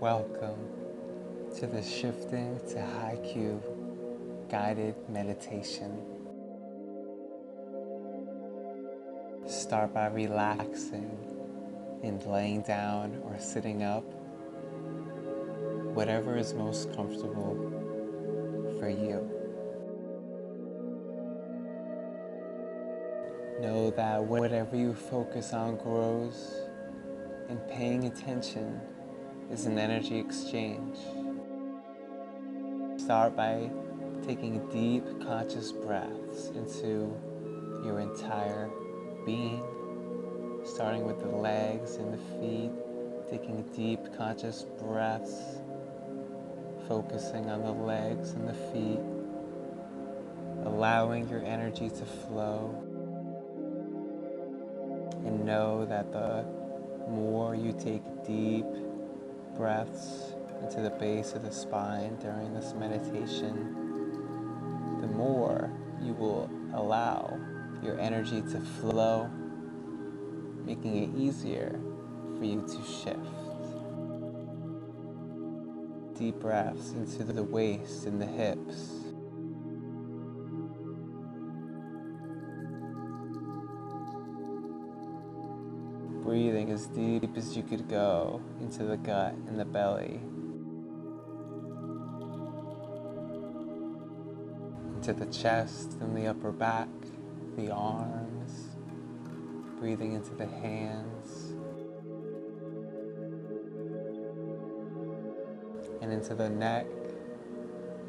Welcome to the Shifting to Haikyuu guided meditation. Start by relaxing and laying down or sitting up, whatever is most comfortable for you. Know that whatever you focus on grows, and paying attention is an energy exchange. Start by taking deep conscious breaths into your entire being, starting with the legs and the feet, taking deep conscious breaths, focusing on the legs and the feet, allowing your energy to flow and know that the more you take deep breaths into the base of the spine during this meditation, the more you will allow your energy to flow, making it easier for you to shift. Deep breaths into the waist and the hips. Breathing as deep as you could go into the gut and the belly. Into the chest and the upper back, the arms, breathing into the hands. And into the neck,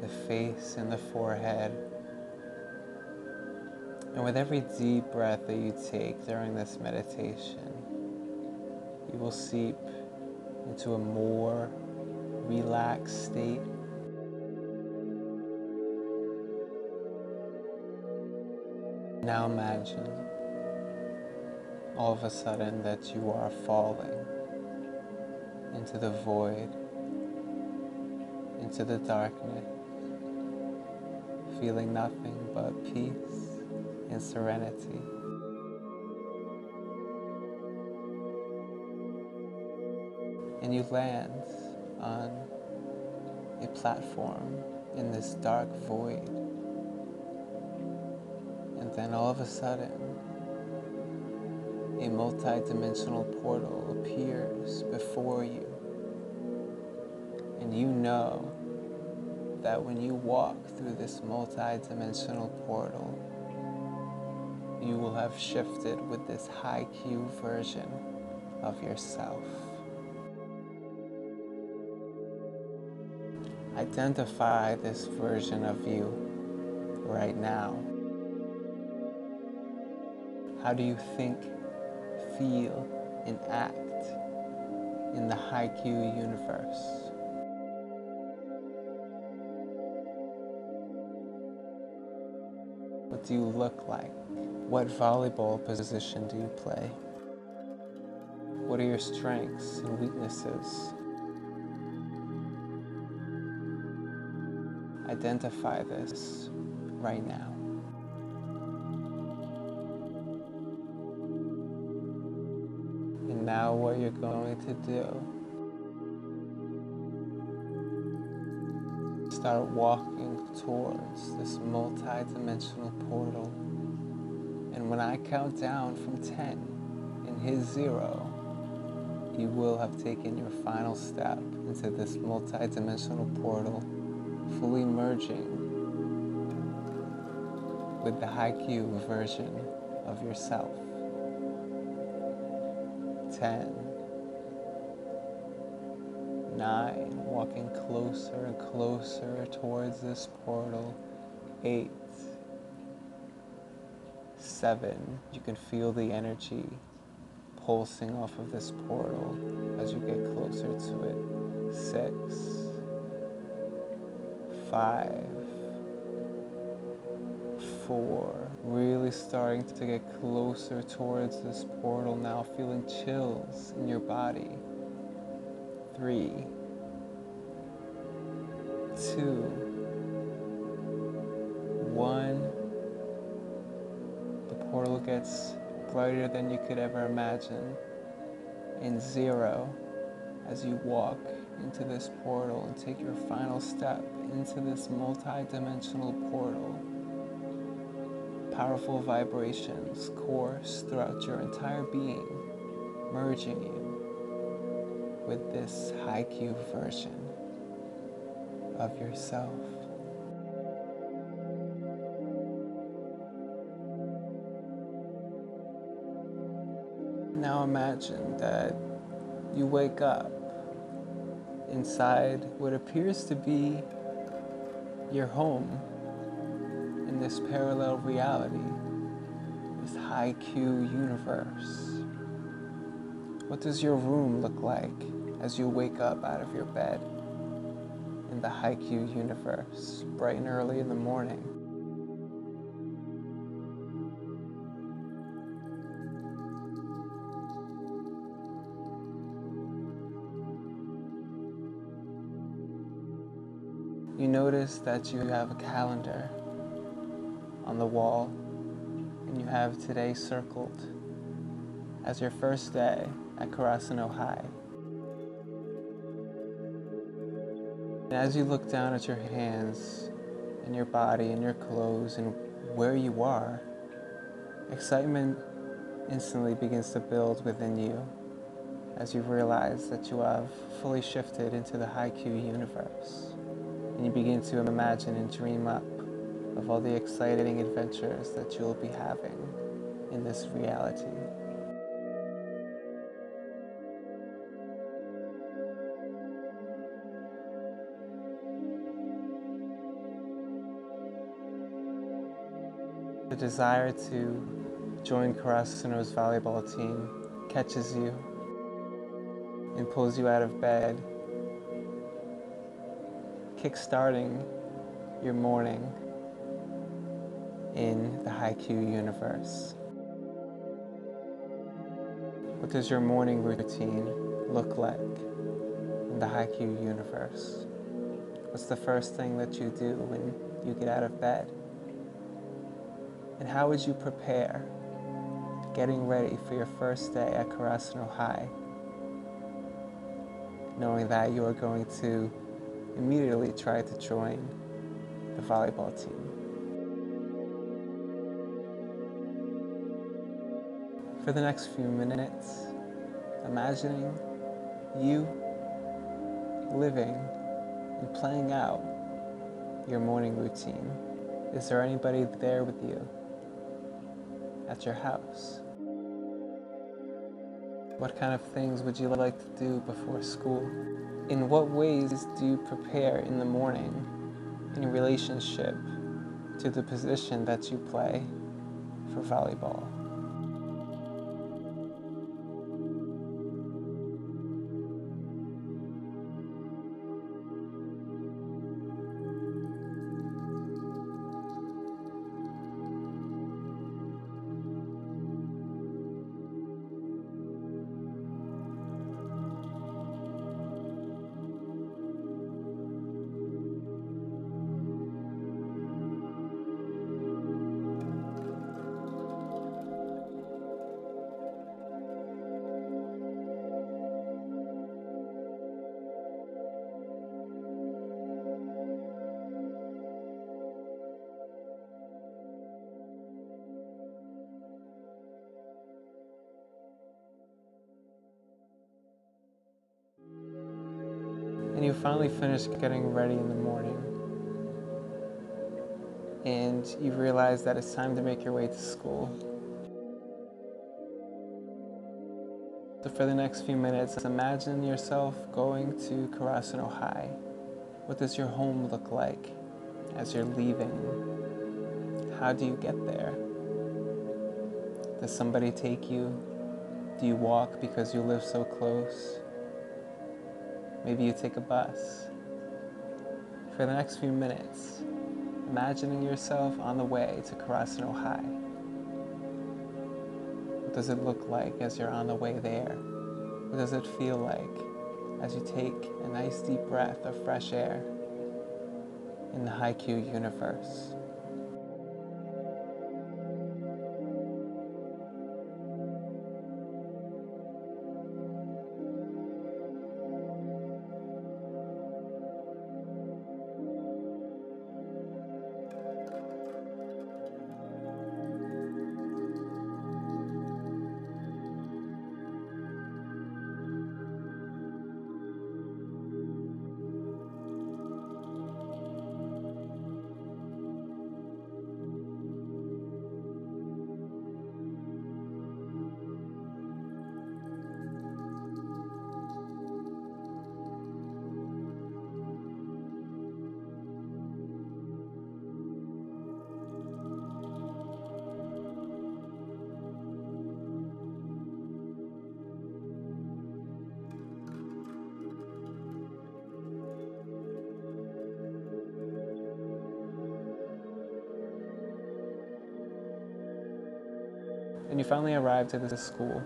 the face, and the forehead. And with every deep breath that you take during this meditation, you will seep into a more relaxed state. Now imagine all of a sudden that you are falling into the void, into the darkness, feeling nothing but peace and serenity. And you land on a platform in this dark void. And then all of a sudden, a multi-dimensional portal appears before you. And you know that when you walk through this multi-dimensional portal, you will have shifted with this Haikyuu version of yourself. Identify this version of you right now. How do you think, feel, and act in the Haikyuu universe? What do you look like? What volleyball position do you play? What are your strengths and weaknesses? Identify this right now. And now, what you're going to do, start walking towards this multi dimensional portal. And when I count down from 10 and hit zero, you will have taken your final step into this multi dimensional portal fully merging with the Q version of yourself. 10, 9, walking closer and closer towards this portal. 8, 7, you can feel the energy pulsing off of this portal as you get closer to it. 6, five, four, really starting to get closer towards this portal now, feeling chills in your body. Three, two, one. The portal gets brighter than you could ever imagine. And zero, as you walk into this portal and take your final step into this multi-dimensional portal. Powerful vibrations course throughout your entire being, merging you with this Haikyuu version of yourself. Now imagine that you wake up inside what appears to be your home in this parallel reality, this Haikyuu universe. What does your room look like as you wake up out of your bed in the Haikyuu universe, bright and early in the morning? That you have a calendar on the wall and you have today circled as your first day at Karasuno High. And as you look down at your hands and your body and your clothes and where you are, excitement instantly begins to build within you as you realize that you have fully shifted into the Haikyuu universe and you begin to imagine and dream up of all the exciting adventures that you'll be having in this reality. The desire to join Karasuno's volleyball team catches you and pulls you out of bed kickstarting your morning in the Haikyuu universe. What does your morning routine look like in the Haikyuu universe? What's the first thing that you do when you get out of bed? And how would you prepare getting ready for your first day at Karasuno High, knowing that you are going to immediately tried to join the volleyball team. For the next few minutes, imagining you living and playing out your morning routine. Is there anybody there with you at your house? What kind of things would you like to do before school? In what ways do you prepare in the morning in relationship to the position that you play for volleyball? And you finally finish getting ready in the morning and you realize that it's time to make your way to school. So for the next few minutes, imagine yourself going to Karasuno High. What does your home look like as you're leaving? How do you get there? Does somebody take you? Do you walk because you live so close? Maybe you take a bus. For the next few minutes, imagining yourself on the way to Karasuno High. What does it look like as you're on the way there? What does it feel like as you take a nice deep breath of fresh air in the Haikyuu universe? And you finally arrive to this school.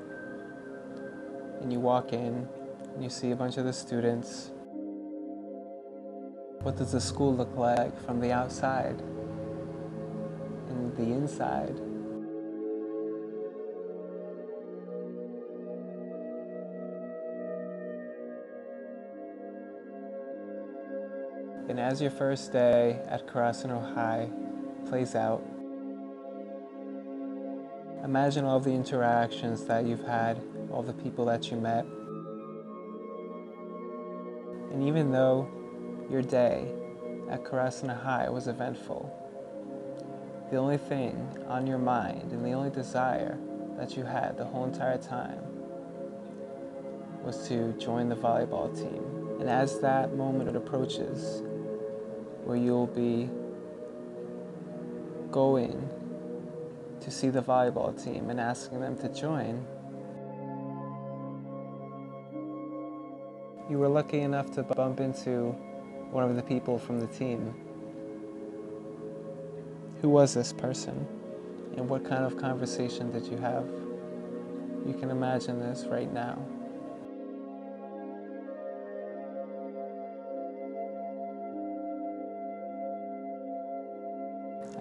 And you walk in, and you see a bunch of the students. What does the school look like from the outside and the inside? And as your first day at Karasuno High plays out, imagine all the interactions that you've had, all the people that you met. And even though your day at Karasuno High was eventful, the only thing on your mind and the only desire that you had the whole entire time was to join the volleyball team. And as that moment approaches, where you'll be going to see the volleyball team and asking them to join. You were lucky enough to bump into one of the people from the team. Who was this person? And what kind of conversation did you have? You can imagine this right now.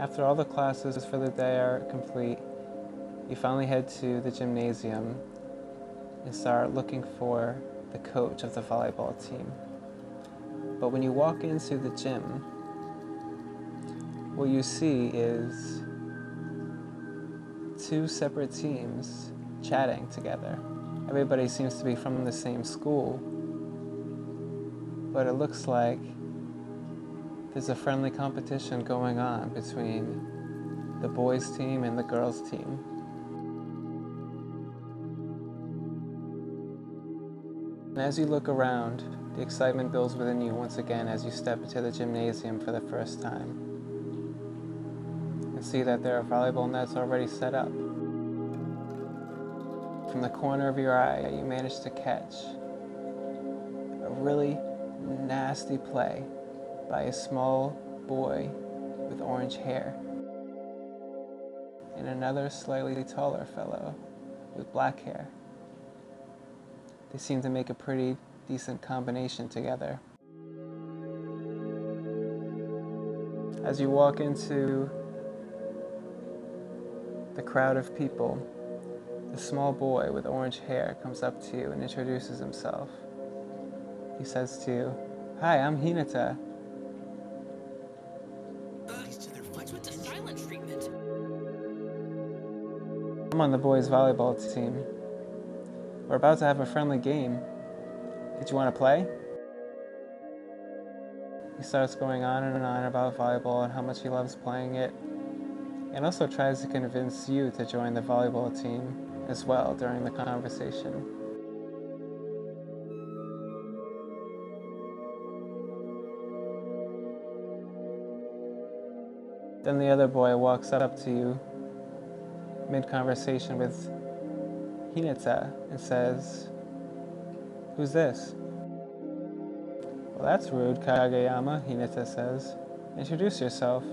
After all the classes for the day are complete, you finally head to the gymnasium and start looking for the coach of the volleyball team. But when you walk into the gym, what you see is two separate teams chatting together. Everybody seems to be from the same school, but it looks like there's a friendly competition going on between the boys team and the girls team. And as you look around, the excitement builds within you once again as you step into the gymnasium for the first time. And see that there are volleyball nets already set up. From the corner of your eye, you manage to catch a really nasty play by a small boy with orange hair and another slightly taller fellow with black hair. They seem to make a pretty decent combination together. As you walk into the crowd of people, the small boy with orange hair comes up to you and introduces himself. He says to you, Hi, I'm Hinata. On the boys volleyball team. We're about to have a friendly game. Did you want to play? He starts going on and on about volleyball and how much he loves playing it, and also tries to convince you to join the volleyball team as well during the conversation. Then the other boy walks up to you mid conversation with Hinata and says, Who's this? Well, that's rude, Kageyama, Hinata says. Introduce yourself.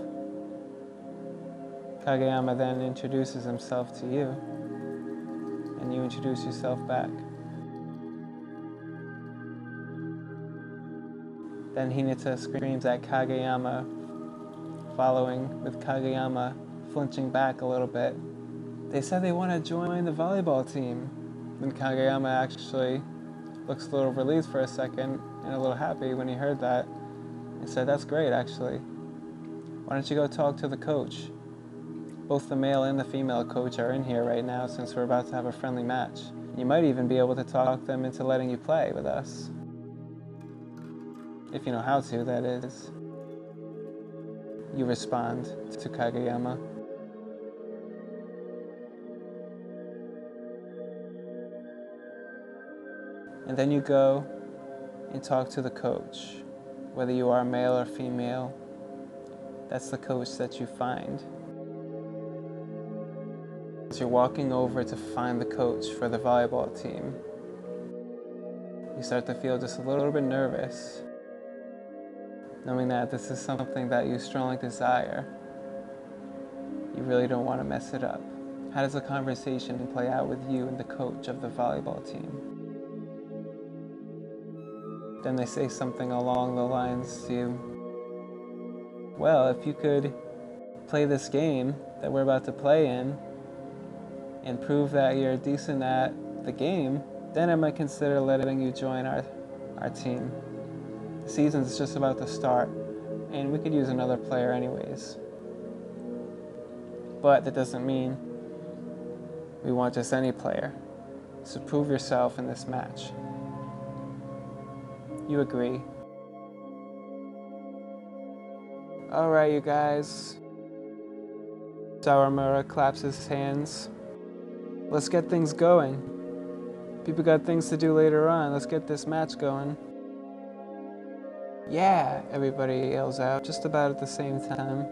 Kageyama then introduces himself to you, and you introduce yourself back. Then Hinata screams at Kageyama, following with Kageyama flinching back a little bit they said they want to join the volleyball team. And Kageyama actually looks a little relieved for a second and a little happy when he heard that. He said, That's great, actually. Why don't you go talk to the coach? Both the male and the female coach are in here right now since we're about to have a friendly match. You might even be able to talk them into letting you play with us. If you know how to, that is. You respond to Kageyama. And then you go and talk to the coach, whether you are male or female. That's the coach that you find. As you're walking over to find the coach for the volleyball team, you start to feel just a little bit nervous, knowing that this is something that you strongly desire. You really don't want to mess it up. How does the conversation play out with you and the coach of the volleyball team? Then they say something along the lines to, you, well, if you could play this game that we're about to play in and prove that you're decent at the game, then I might consider letting you join our, our team. The season's just about to start, and we could use another player anyways. But that doesn't mean we want just any player. So prove yourself in this match. You agree? All right, you guys. Sawamura claps his hands. Let's get things going. People got things to do later on. Let's get this match going. Yeah, everybody yells out just about at the same time.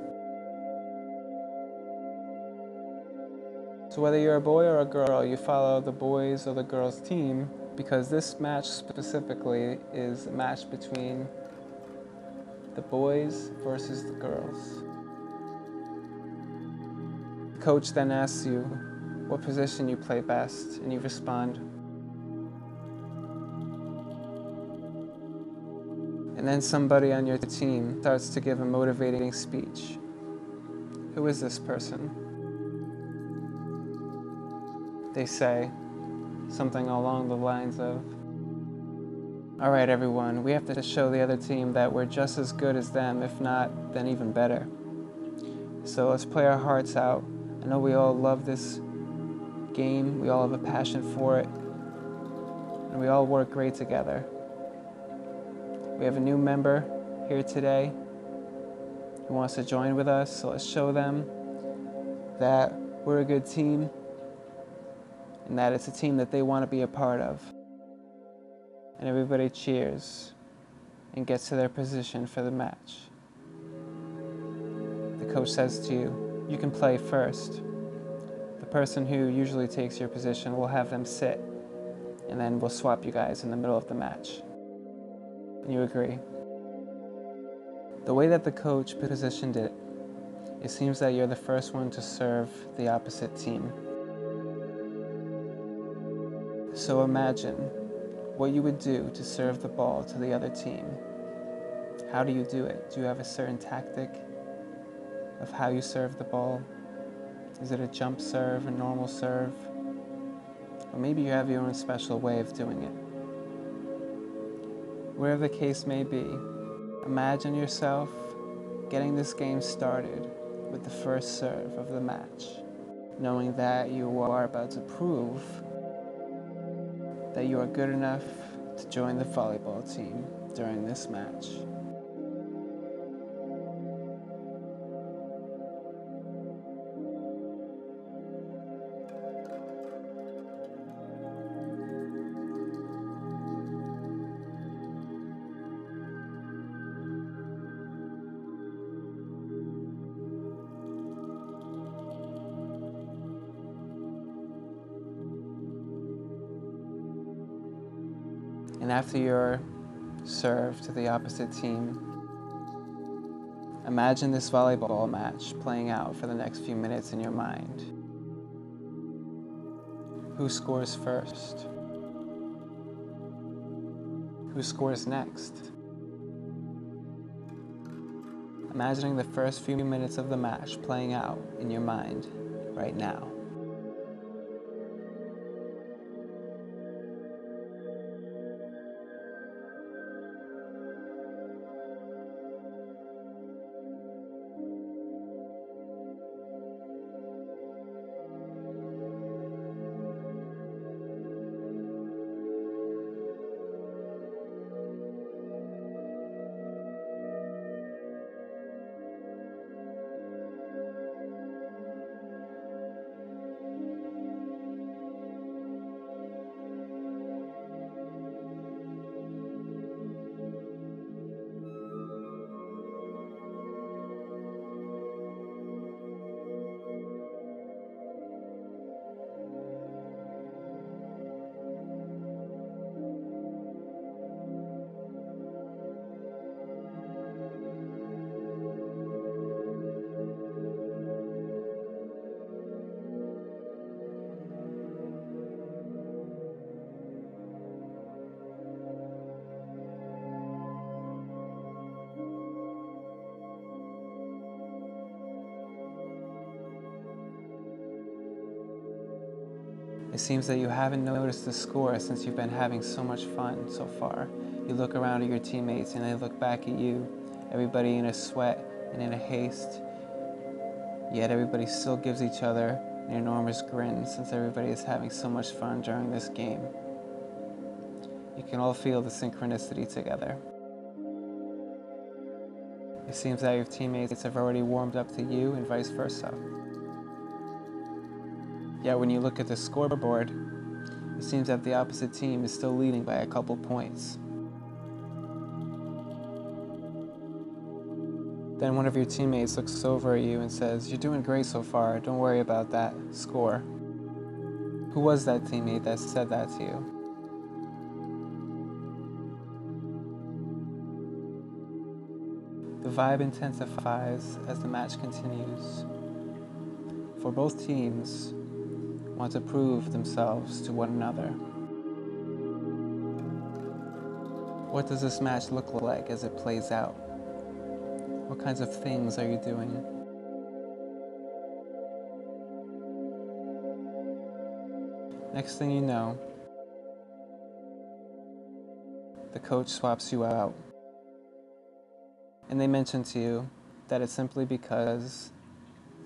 So whether you're a boy or a girl, you follow the boys or the girls team because this match specifically is a match between the boys versus the girls. The coach then asks you what position you play best and you respond. And then somebody on your team starts to give a motivating speech. Who is this person? they say something along the lines of, all right, everyone, we have to show the other team that we're just as good as them, if not, then even better. So let's play our hearts out. I know we all love this game, we all have a passion for it, and we all work great together. We have a new member here today who wants to join with us, so let's show them that we're a good team and that it's a team that they want to be a part of. And everybody cheers and gets to their position for the match. The coach says to you, You can play first. The person who usually takes your position will have them sit, and then we'll swap you guys in the middle of the match. And you agree. The way that the coach positioned it, it seems that you're the first one to serve the opposite team. So imagine what you would do to serve the ball to the other team. How do you do it? Do you have a certain tactic of how you serve the ball? Is it a jump serve, a normal serve? Or maybe you have your own special way of doing it. Wherever the case may be, imagine yourself getting this game started with the first serve of the match, knowing that you are about to prove that you are good enough to join the volleyball team during this match. And after your serve to the opposite team, imagine this volleyball match playing out for the next few minutes in your mind. Who scores first? Who scores next? Imagining the first few minutes of the match playing out in your mind right now. It seems that you haven't noticed the score since you've been having so much fun so far. You look around at your teammates and they look back at you, everybody in a sweat and in a haste. Yet everybody still gives each other an enormous grin since everybody is having so much fun during this game. You can all feel the synchronicity together. It seems that your teammates have already warmed up to you and vice versa. Yet when you look at the scoreboard, it seems that the opposite team is still leading by a couple points. Then one of your teammates looks over at you and says, You're doing great so far, don't worry about that score. Who was that teammate that said that to you? The vibe intensifies as the match continues. For both teams want to prove themselves to one another. What does this match look like as it plays out? What kinds of things are you doing? Next thing you know, the coach swaps you out. And they mention to you that it's simply because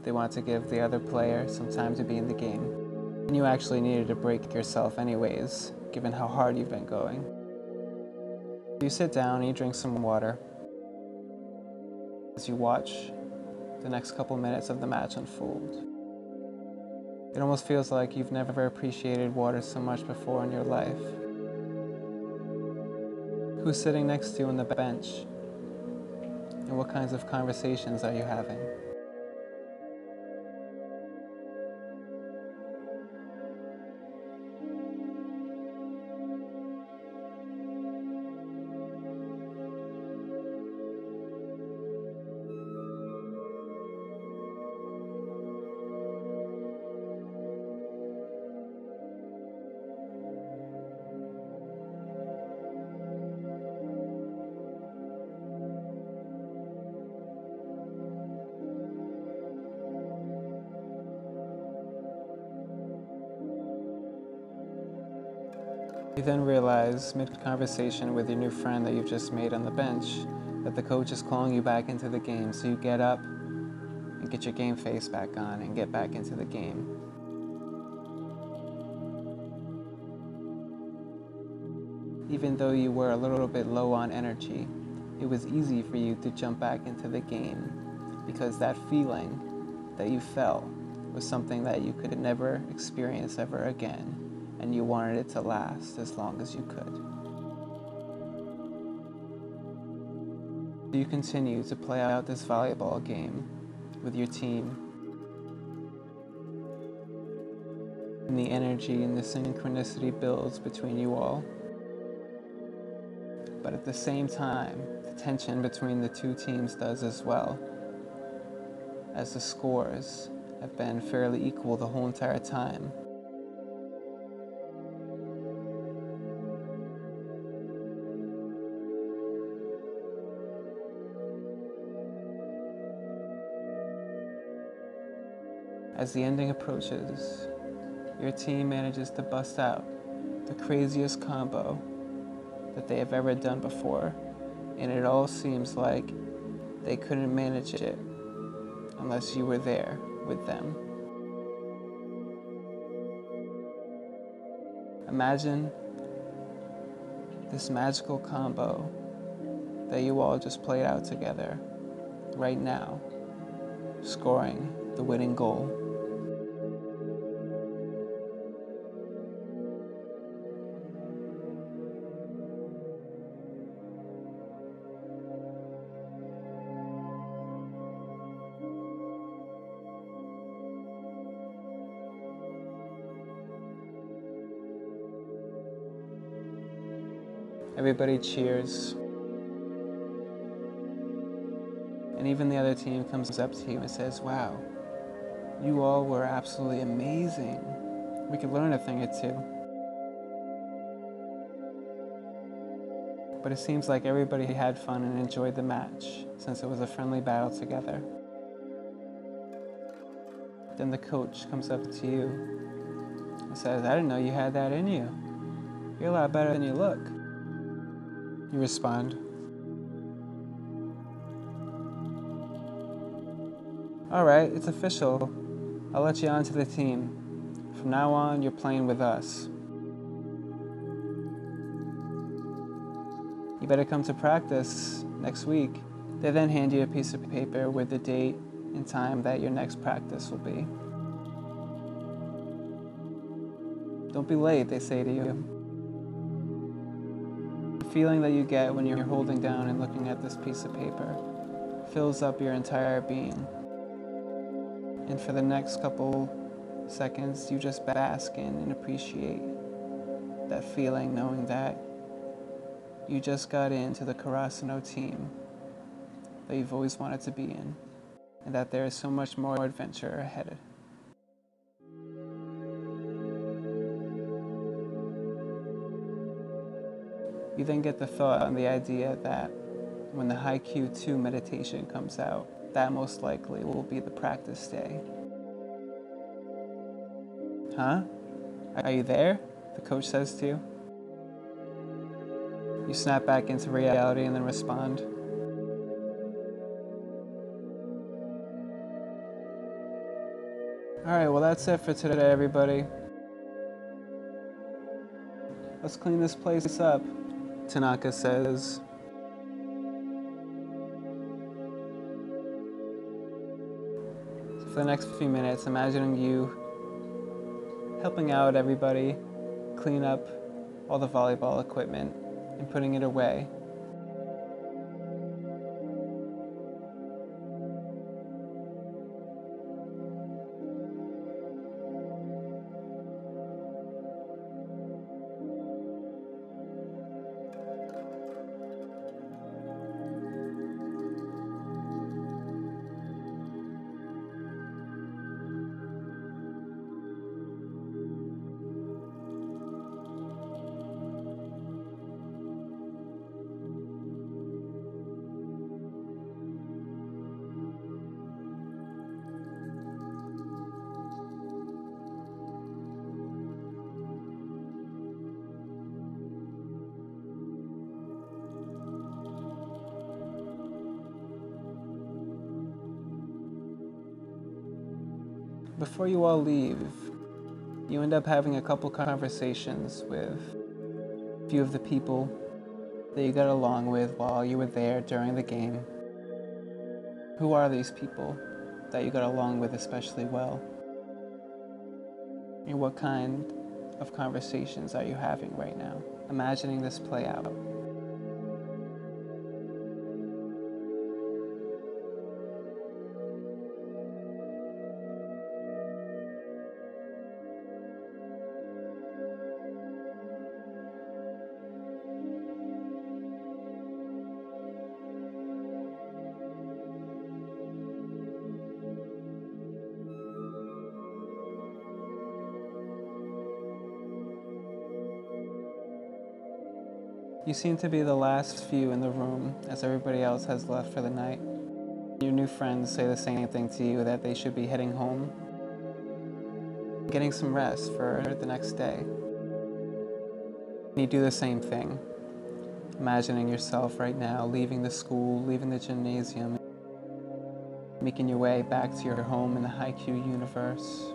they want to give the other player some time to be in the game. And you actually needed to break yourself anyways, given how hard you've been going. You sit down and you drink some water as you watch the next couple minutes of the match unfold. It almost feels like you've never appreciated water so much before in your life. Who's sitting next to you on the bench? And what kinds of conversations are you having? You then realize, mid conversation with your new friend that you've just made on the bench, that the coach is calling you back into the game. So you get up and get your game face back on and get back into the game. Even though you were a little bit low on energy, it was easy for you to jump back into the game because that feeling that you felt was something that you could never experience ever again and you wanted it to last as long as you could. You continue to play out this volleyball game with your team. And the energy and the synchronicity builds between you all. But at the same time, the tension between the two teams does as well, as the scores have been fairly equal the whole entire time. As the ending approaches, your team manages to bust out the craziest combo that they have ever done before, and it all seems like they couldn't manage it unless you were there with them. Imagine this magical combo that you all just played out together right now, scoring the winning goal. Everybody cheers. And even the other team comes up to you and says, Wow, you all were absolutely amazing. We could learn a thing or two. But it seems like everybody had fun and enjoyed the match since it was a friendly battle together. Then the coach comes up to you and says, I didn't know you had that in you. You're a lot better than you look. You respond, All right, it's official. I'll let you onto the team. From now on, you're playing with us. You better come to practice next week. They then hand you a piece of paper with the date and time that your next practice will be. Don't be late, they say to you. The feeling that you get when you're holding down and looking at this piece of paper fills up your entire being. And for the next couple seconds, you just bask in and appreciate that feeling, knowing that you just got into the Karasuno team that you've always wanted to be in, and that there is so much more adventure ahead. You then get the thought and the idea that when the Haikyuu 2 meditation comes out, that most likely will be the practice day. Huh? Are you there? The coach says to you. You snap back into reality and then respond. Alright, well, that's it for today, everybody. Let's clean this place up, Tanaka says. for the next few minutes, imagining you helping out everybody clean up all the volleyball equipment and putting it away before you all leave, you end up having a couple conversations with a few of the people that you got along with while you were there during the game. Who are these people that you got along with especially well? And what kind of conversations are you having right now? Imagining this play out. You seem to be the last few in the room as everybody else has left for the night. Your new friends say the same thing to you that they should be heading home, getting some rest for the next day. You do the same thing, imagining yourself right now leaving the school, leaving the gymnasium, making your way back to your home in the Haikyuu universe.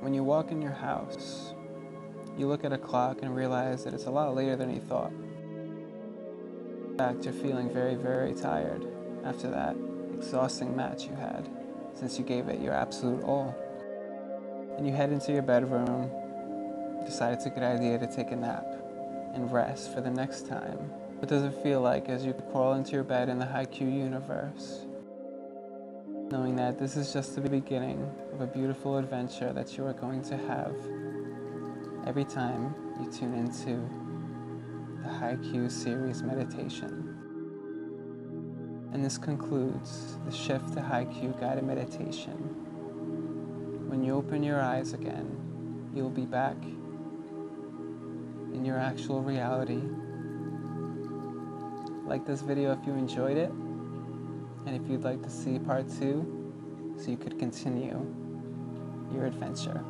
When you walk in your house, you look at a clock and realize that it's a lot later than you thought. Fact, you're feeling very, very tired after that exhausting match you had, since you gave it your absolute all. And you head into your bedroom, decide it's a good idea to take a nap and rest for the next time. What does it feel like as you crawl into your bed in the Haikyuu universe? Knowing that this is just the beginning of a beautiful adventure that you are going to have every time you tune into the Haikyuu series meditation. And this concludes the Shift to Haikyuu guided meditation. When you open your eyes again, you'll be back in your actual reality. Like this video if you enjoyed it, and if you'd like to see part two, so you could continue your adventure.